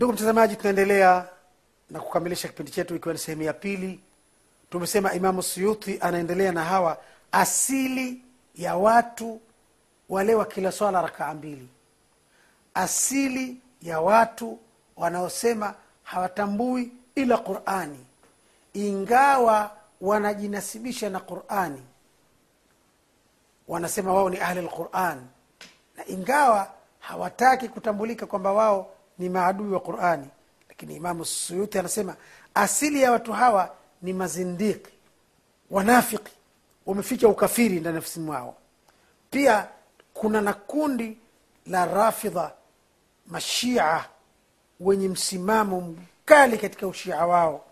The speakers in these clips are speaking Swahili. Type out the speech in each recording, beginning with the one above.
ndugu mtazamaji tunaendelea na kukamilisha kipindi chetu ikiwa ni sehemu ya pili. Tumesema imamu suyuti anaendelea na hawa asili ya watu wale wa kila swala rakaa mbili. Asili ya watu wanaosema hawatambui ila qurani. Ingawa wanajinasibisha na qurani wanasema wao ni ahli lquran na ingawa hawataki kutambulika kwamba wao ni maadui wa qurani. Lakini imamu suyuti anasema asili ya watu hawa ni mazindiki wanafiki. Wameficha ukafiri ndani nafsi mwao. Pia kuna na kundi la rafidha mashia wenye msimamo mkali katika ushia wao.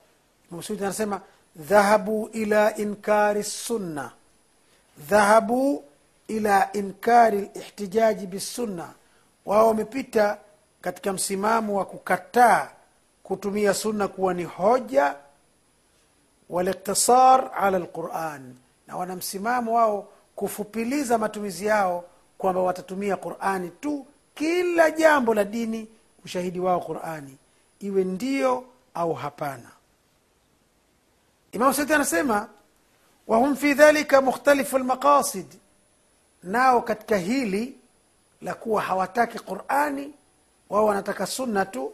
Imam Suyuti anasema dhahabu ila inkari sunna. Dhahabu ila inkari lihtijaji bisunna wao wamepita katika msimamo wa kukataa kutumia sunna kuwa ni hoja waliktisar ala lquran na wana msimamo wao kufupiliza matumizi yao kwamba watatumia qurani tu kila jambo la dini ushahidi wao qurani iwe ndio au hapana. Imamu sati anasema wahum fi dhalika mukhtalifu lmaqasid nao katika hili la kuwa hawataki qurani wao wanataka sunna tu.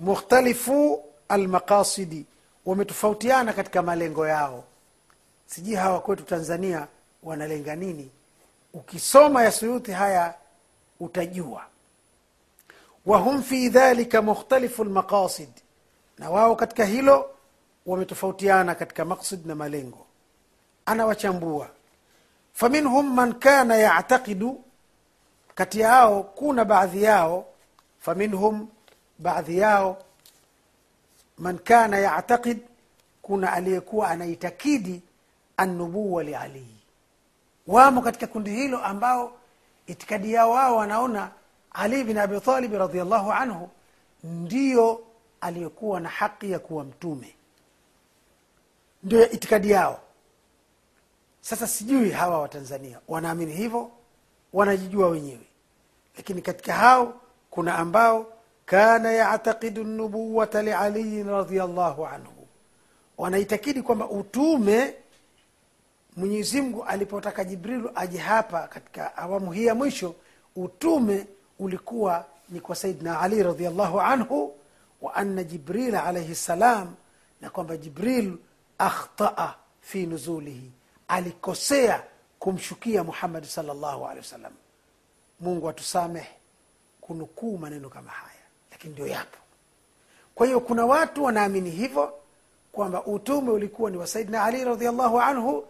Mukhtalifu almaqasidi. Wametofautiana katika malengo yao. Sijui hawa kwetu tanzania wanalenga nini. Ukisoma ya suyuti haya utajua. Wahum fi dhalika mukhtalifu lmaqasid na wao katika hilo wametofautiana katika maksid na malengo. Anawachambua. Faminhum man kana yactaqidu kati yao kuna baadhi yao faminhum baadhi yao man kana yactaqid kuna aliyekuwa anaitakidi annubuwa lialii wamo katika kundi hilo ambao itikadi yao wao wanaona ali bin abi talibi radiallahu anhu ndiyo aliyekuwa na haki ya kuwa mtume. Ndio itikadi yao. Sasa sijui hawa watanzania wanaamini hivyo wanajijua wenyewe. Lakini katika hao kuna ambao kana yataqidu nubuwata lialiyin radiallahu anhu. Wanaitakidi kwamba utume mwenyezi mungu alipotaka jibrilu aje hapa katika awamu hii ya mwisho utume ulikuwa ni kwa saidna ali radiallahu anhu wa anna jibrila alaihi ssalam na kwamba jibril akhtaa fi nuzulihi. Alikosea kumshukia muhammadi salllahu alehi wasallam. Mungu atusameh kunukuu maneno kama haya lakini ndio yapo. Kwa hiyo kuna watu wanaamini hivyo kwamba utume ulikuwa ni wa Saidina ali radiallahu anhu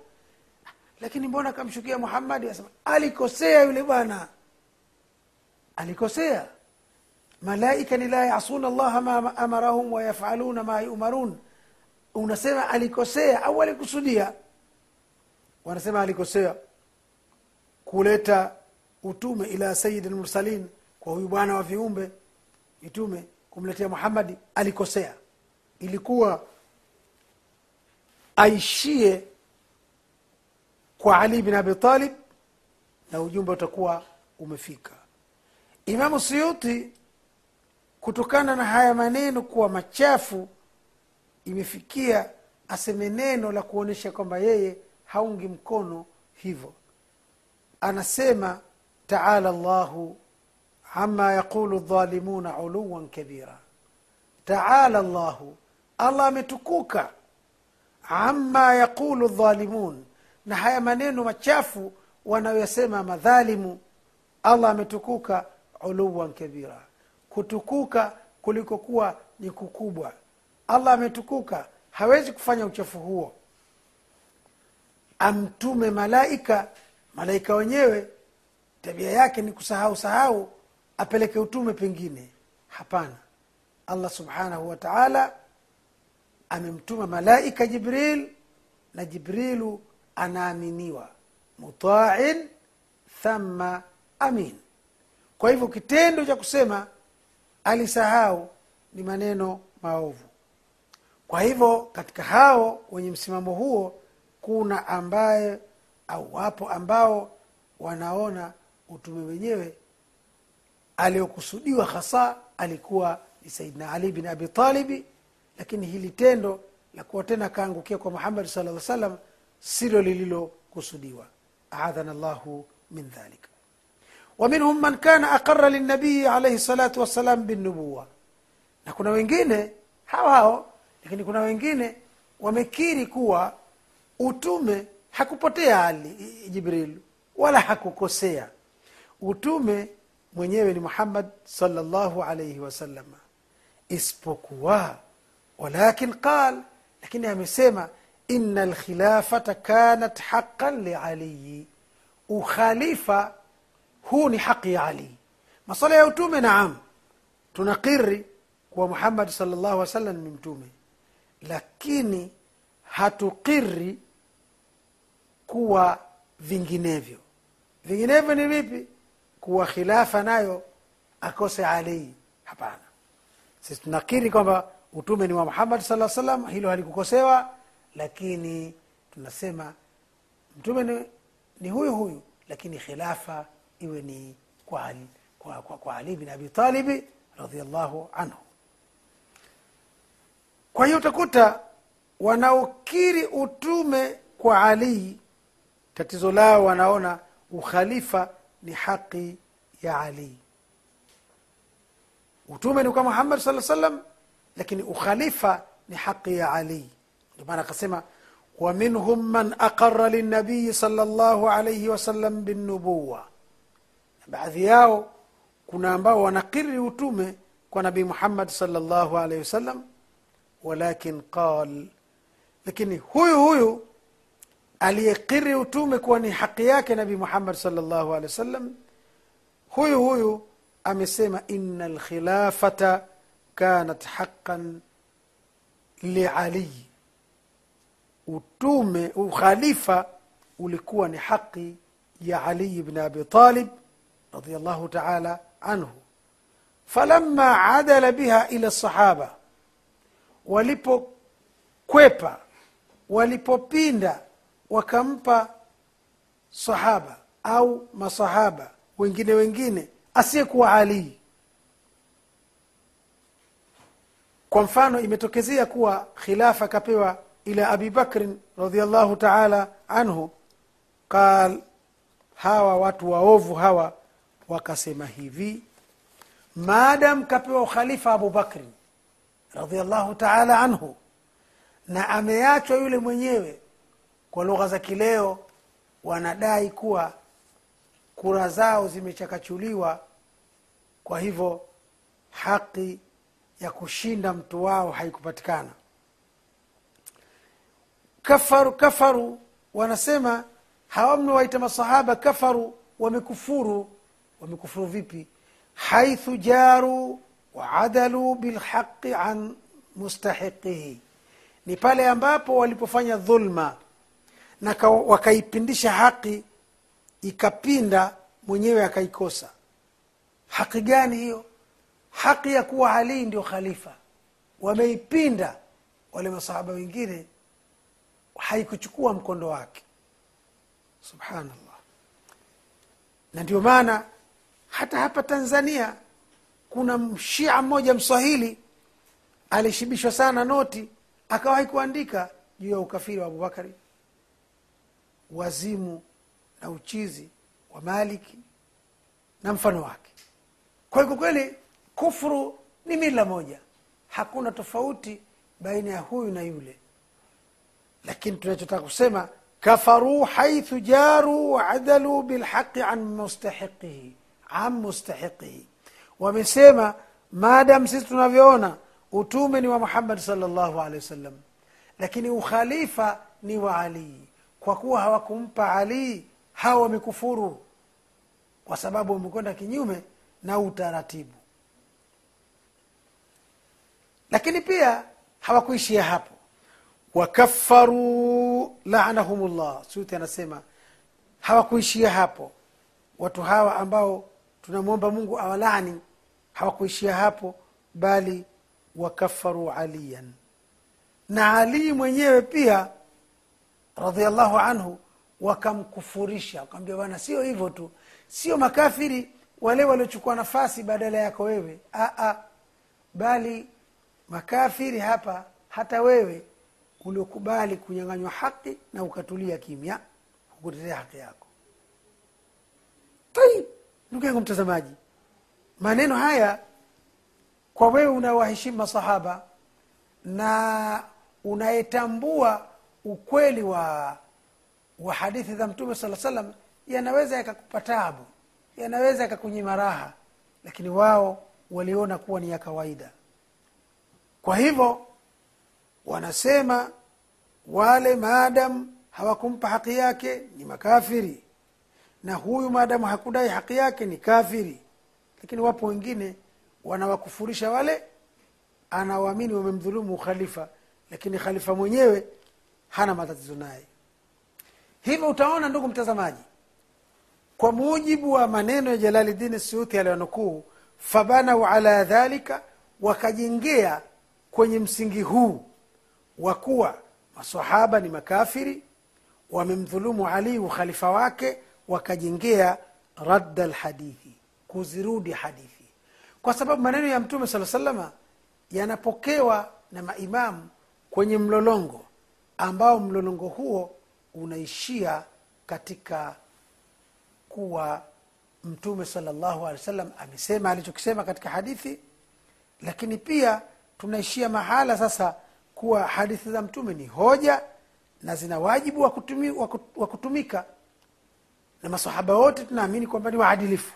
lakini mbona kamshukia muhammadi asema alikosea yule bwana. Alikosea. Malaika ni la yasuna llaha ma amarahum wayafaluna ma yumarun. Unasema alikosea au alikusudia wanasema alikosea kuleta utume ila sayidi lmursalin kwa huyu bwana wa viumbe itume kumletea muhammadi alikosea. Ilikuwa aishie kwa ali bin abi talib na ujumbe utakuwa umefika. Imamu suyuti kutokana na haya maneno kuwa machafu imefikia aseme neno la kuonyesha kwamba yeye haungi mkono hivyo. Anasema taala llahu ama yaqulu dhalimuna uluwan kabira. Taala llahu allah ametukuka. Ama yaqulu dhalimun na haya maneno machafu wanayoyasema madhalimu allah ametukuka uluwan kabira. Kutukuka kulikokuwa ni kukubwa. Allah ametukuka hawezi kufanya uchafu huo amtume malaika malaika wenyewe tabia yake ni kusahau sahau apeleke utume pengine. Hapana. Allah subhanahu wa taala amemtuma malaika jibril na jibrilu anaaminiwa. Mutain thama amin. Kwa hivyo kitendo cha kusema alisahau ni maneno maovu. Kwa hivyo katika hao wenye msimamo huo kuna ambaye au wapo ambao wanaona utume wenyewe aliokusudiwa hasa alikuwa ni saidna ali bin abi talibi lakini hili tendo la kuwa tena akaangukia kwa muhammadi sala lla salam silo lililokusudiwa. Aadhana llahu min dhalik. Waminhum man kana aqara linabii alaihi salatu wassalam binubuwa na kuna wengine hao hao lakini kuna wengine wamekiri kuwa utume hakupotea ali jibril wala hakukosea. Utume mwenyewe ni muhammad salllahu alaihi wasalama isipokuwa walakin qal lakini amesema ina lkhilafata kanat haqan lialiyi ukhalifa huu ni haqi ya ali. Masala ya utume naam. Tunakiri kuwa muhammad salllahu alih wasallam ni mtume. Lakini hatukiri kuwa vinginevyo. Vinginevyo ni vipi? Kuwa khilafa nayo akose alii hapana. Sisi tunakiri kwamba utume ni wa muhammad sala salam hilo halikukosewa lakini tunasema mtume ni, ni huyu huyu lakini khilafa iwe ni kwa ali, kwa, kwa, kwa ali bin abi talibi radiallahu anhu. Kwa hiyo utakuta wanaokiri utume kwa alii tatizo lao wanaona ukhalifa ni haki ya ali. Utume ni kwa muhammad saa salam lakini ukhalifa ni haki ya ali. Ndio maana akasema man aqara linabiyi sala llahu alaihi wasallam binubuwa baadhi yao kuna ambao wanakiri utume kwa nabii muhammad salllahu alaihi wasallam walakin qal. Lakini huyu huyu aliyekiri utume kuwa ni haki yake nabii muhammad salllahu alehi wasallam huyu huyu amesema ina lkhilafata kanat haqan lialiyi utume ukhalifa ulikuwa ni haqi ya aliyi bni abi talib radiallahu taala anhu falama adala biha ila sahaba walipokwepa walipopinda wakampa sahaba au masahaba wengine wengine asiyekuwa alii kwa mfano imetokezea kuwa khilafa akapewa ila abi bakrin radiallahu taala anhu. Qal hawa watu waovu hawa wakasema hivi maadam kapewa ukhalifa abu bakrin radiallahu taala anhu na ameachwa yule mwenyewe kwa lugha za kileo wanadai kuwa kura zao zimechakachuliwa kwa hivyo haki ya kushinda mtu wao haikupatikana. Kafaru kafaru wanasema hawa mnawaita masahaba kafaru wamekufuru. Wamekufuru vipi? Haithu jaru waadalu bilhaqi an mustahiqihi. Ni pale ambapo walipofanya dhulma na wakaipindisha haki ikapinda mwenyewe akaikosa. Haki gani hiyo? Haki ya kuwa alii ndio khalifa. Wameipinda wale masahaba wengine haikuchukua mkondo wake. Subhanallah. Na ndio maana hata hapa tanzania kuna mshia mmoja mswahili alishibishwa sana noti akawahi kuandika juu ya ukafiri wa abubakari wazimu na uchizi wa maliki na mfano wake. Kwa hiyo kweli kufuru ni mila moja. Hakuna tofauti baina ya huyu na yule. Lakini tunachotaka kusema kafaruu haithu jaruu waadaluu bilhaqi an mustahiqihi an mustahiqihi. Wamesema maadam sisi tunavyoona utume ni wa muhammad salllahu alehi wasallam lakini ukhalifa ni wa alii kwa kuwa hawakumpa alii hawa wamekufuru. Kwa sababu wamekwenda kinyume na utaratibu. Lakini pia hawakuishia hapo. Wakafaruu lanahum llah suti anasema hawakuishia hapo. Watu hawa ambao tunamwomba mungu awalani hawakuishia hapo bali wakafaruu aliyan. Na alii mwenyewe pia radiallahu anhu wakamkufurisha. Wakamwambia bwana sio hivyo tu. Sio makafiri wale waliochukua nafasi badala yako wewe. Aa, bali makafiri hapa hata wewe uliokubali kunyang'anywa haki na ukatulia kimya ukutetea haki yako. Tai ndugu yangu mtazamaji maneno haya kwa wewe unawaheshimu masahaba na unayetambua ukweli wa wa hadithi za mtume saa salam yanaweza yakakupa tabu yanaweza yakakunyima raha lakini wao waliona kuwa ni ya kawaida. Kwa hivyo wanasema wale maadamu hawakumpa haki yake ni makafiri na huyu maadamu hakudai haki yake ni kafiri. Lakini wapo wengine wanawakufurisha wale anawaamini wamemdhulumu khalifa lakini khalifa mwenyewe hana matatizo naye. Hivyo utaona ndugu mtazamaji kwa mujibu wa maneno ya jalalidini suyuti aliyonukuu fabanau ala dhalika wakajengea kwenye msingi huu wa kuwa masahaba ni makafiri wamemdhulumu ali ukhalifa wake wakajengea radda lhadithi kuzirudi hadithi. Kwa sababu maneno ya mtume saa salama yanapokewa na maimamu kwenye mlolongo ambao mlolongo huo unaishia katika kuwa mtume salllahu alehi wasallam amesema alichokisema katika hadithi lakini pia tunaishia mahala sasa kuwa hadithi za mtume ni hoja na zina wajibu wa kutumi, wa kutumika. Na masahaba wote tunaamini kwamba ni waadilifu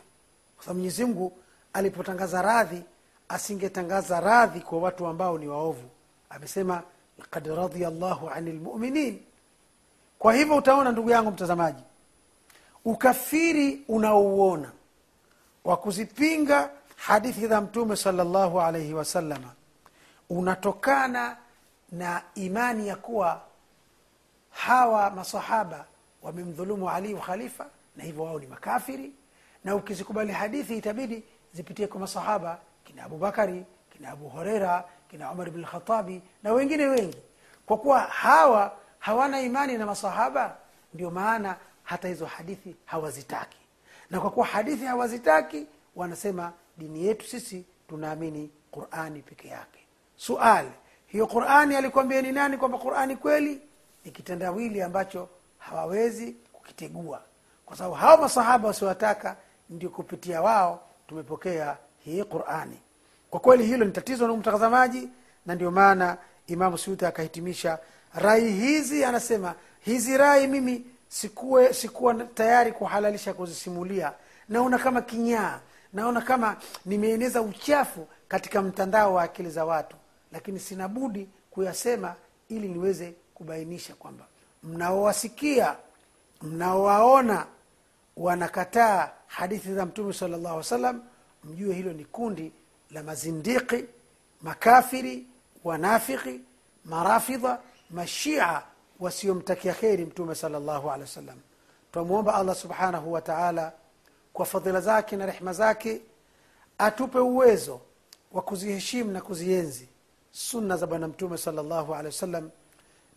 kwa sababu mwenyezi mungu alipotangaza radhi asingetangaza radhi kwa watu ambao ni waovu. Amesema lakad radhiya llahu ani lmuminin kwa hivyo utaona ndugu yangu mtazamaji ukafiri unaouona wa kuzipinga hadithi za mtume salllahu alaihi wasalama unatokana na imani ya kuwa hawa masahaba wamemdhulumu ali khalifa na hivyo wao ni makafiri na ukizikubali hadithi itabidi zipitie kwa masahaba kina abubakari kina abu horeira kina umar bn lkhatabi na wengine wengi. Kwa kuwa hawa hawana imani na masahaba ndio maana hata hizo hadithi hawazitaki. Na kwa kuwa hadithi hawazitaki wanasema dini yetu sisi tunaamini qurani peke yake. Suali hiyo qurani alikwambia ni nani kwamba qurani kweli? Ni kitendawili ambacho hawawezi kukitegua. Kwa sababu hawa masahaba wasiowataka ndio kupitia wao tumepokea hii qurani kwa kweli hilo ni tatizo na mtazamaji na ndio maana imamu suyuti akahitimisha. Rai hizi anasema hizi rai mimi sikuwe sikuwa tayari kuhalalisha kuzisimulia. Naona kama kinyaa naona kama nimeeneza uchafu katika mtandao wa akili za watu. Lakini sina budi kuyasema ili niweze kubainisha kwamba mnaowasikia mnaowaona wanakataa hadithi za mtume sala llahu salam mjue hilo ni kundi la mazindiki makafiri wanafiki marafidha mashia wasiomtakia kheri mtume sala llahu alehi wa sallam twamwomba allah subhanahu wa taala kwa fadhila zake na rehma zake atupe uwezo wa kuziheshimu na kuzienzi sunna za bwana mtume sala llahu alehi wa sallam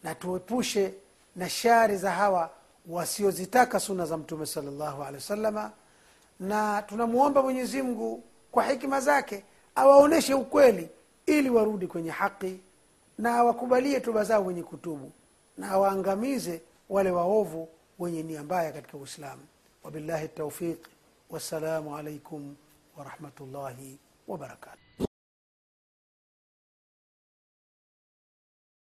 na tuepushe na shari za hawa wasiozitaka sunna za mtume sala llahu alehi wa sallama na tunamwomba mwenyezi mungu kwa hikima zake awaonyeshe ukweli ili warudi kwenye haki na awakubalie toba zao wenye kutubu na awaangamize wale waovu wenye nia mbaya katika uislamu. Wabillahi taufiq wassalamu alaikum warahmatullahi wabarakatu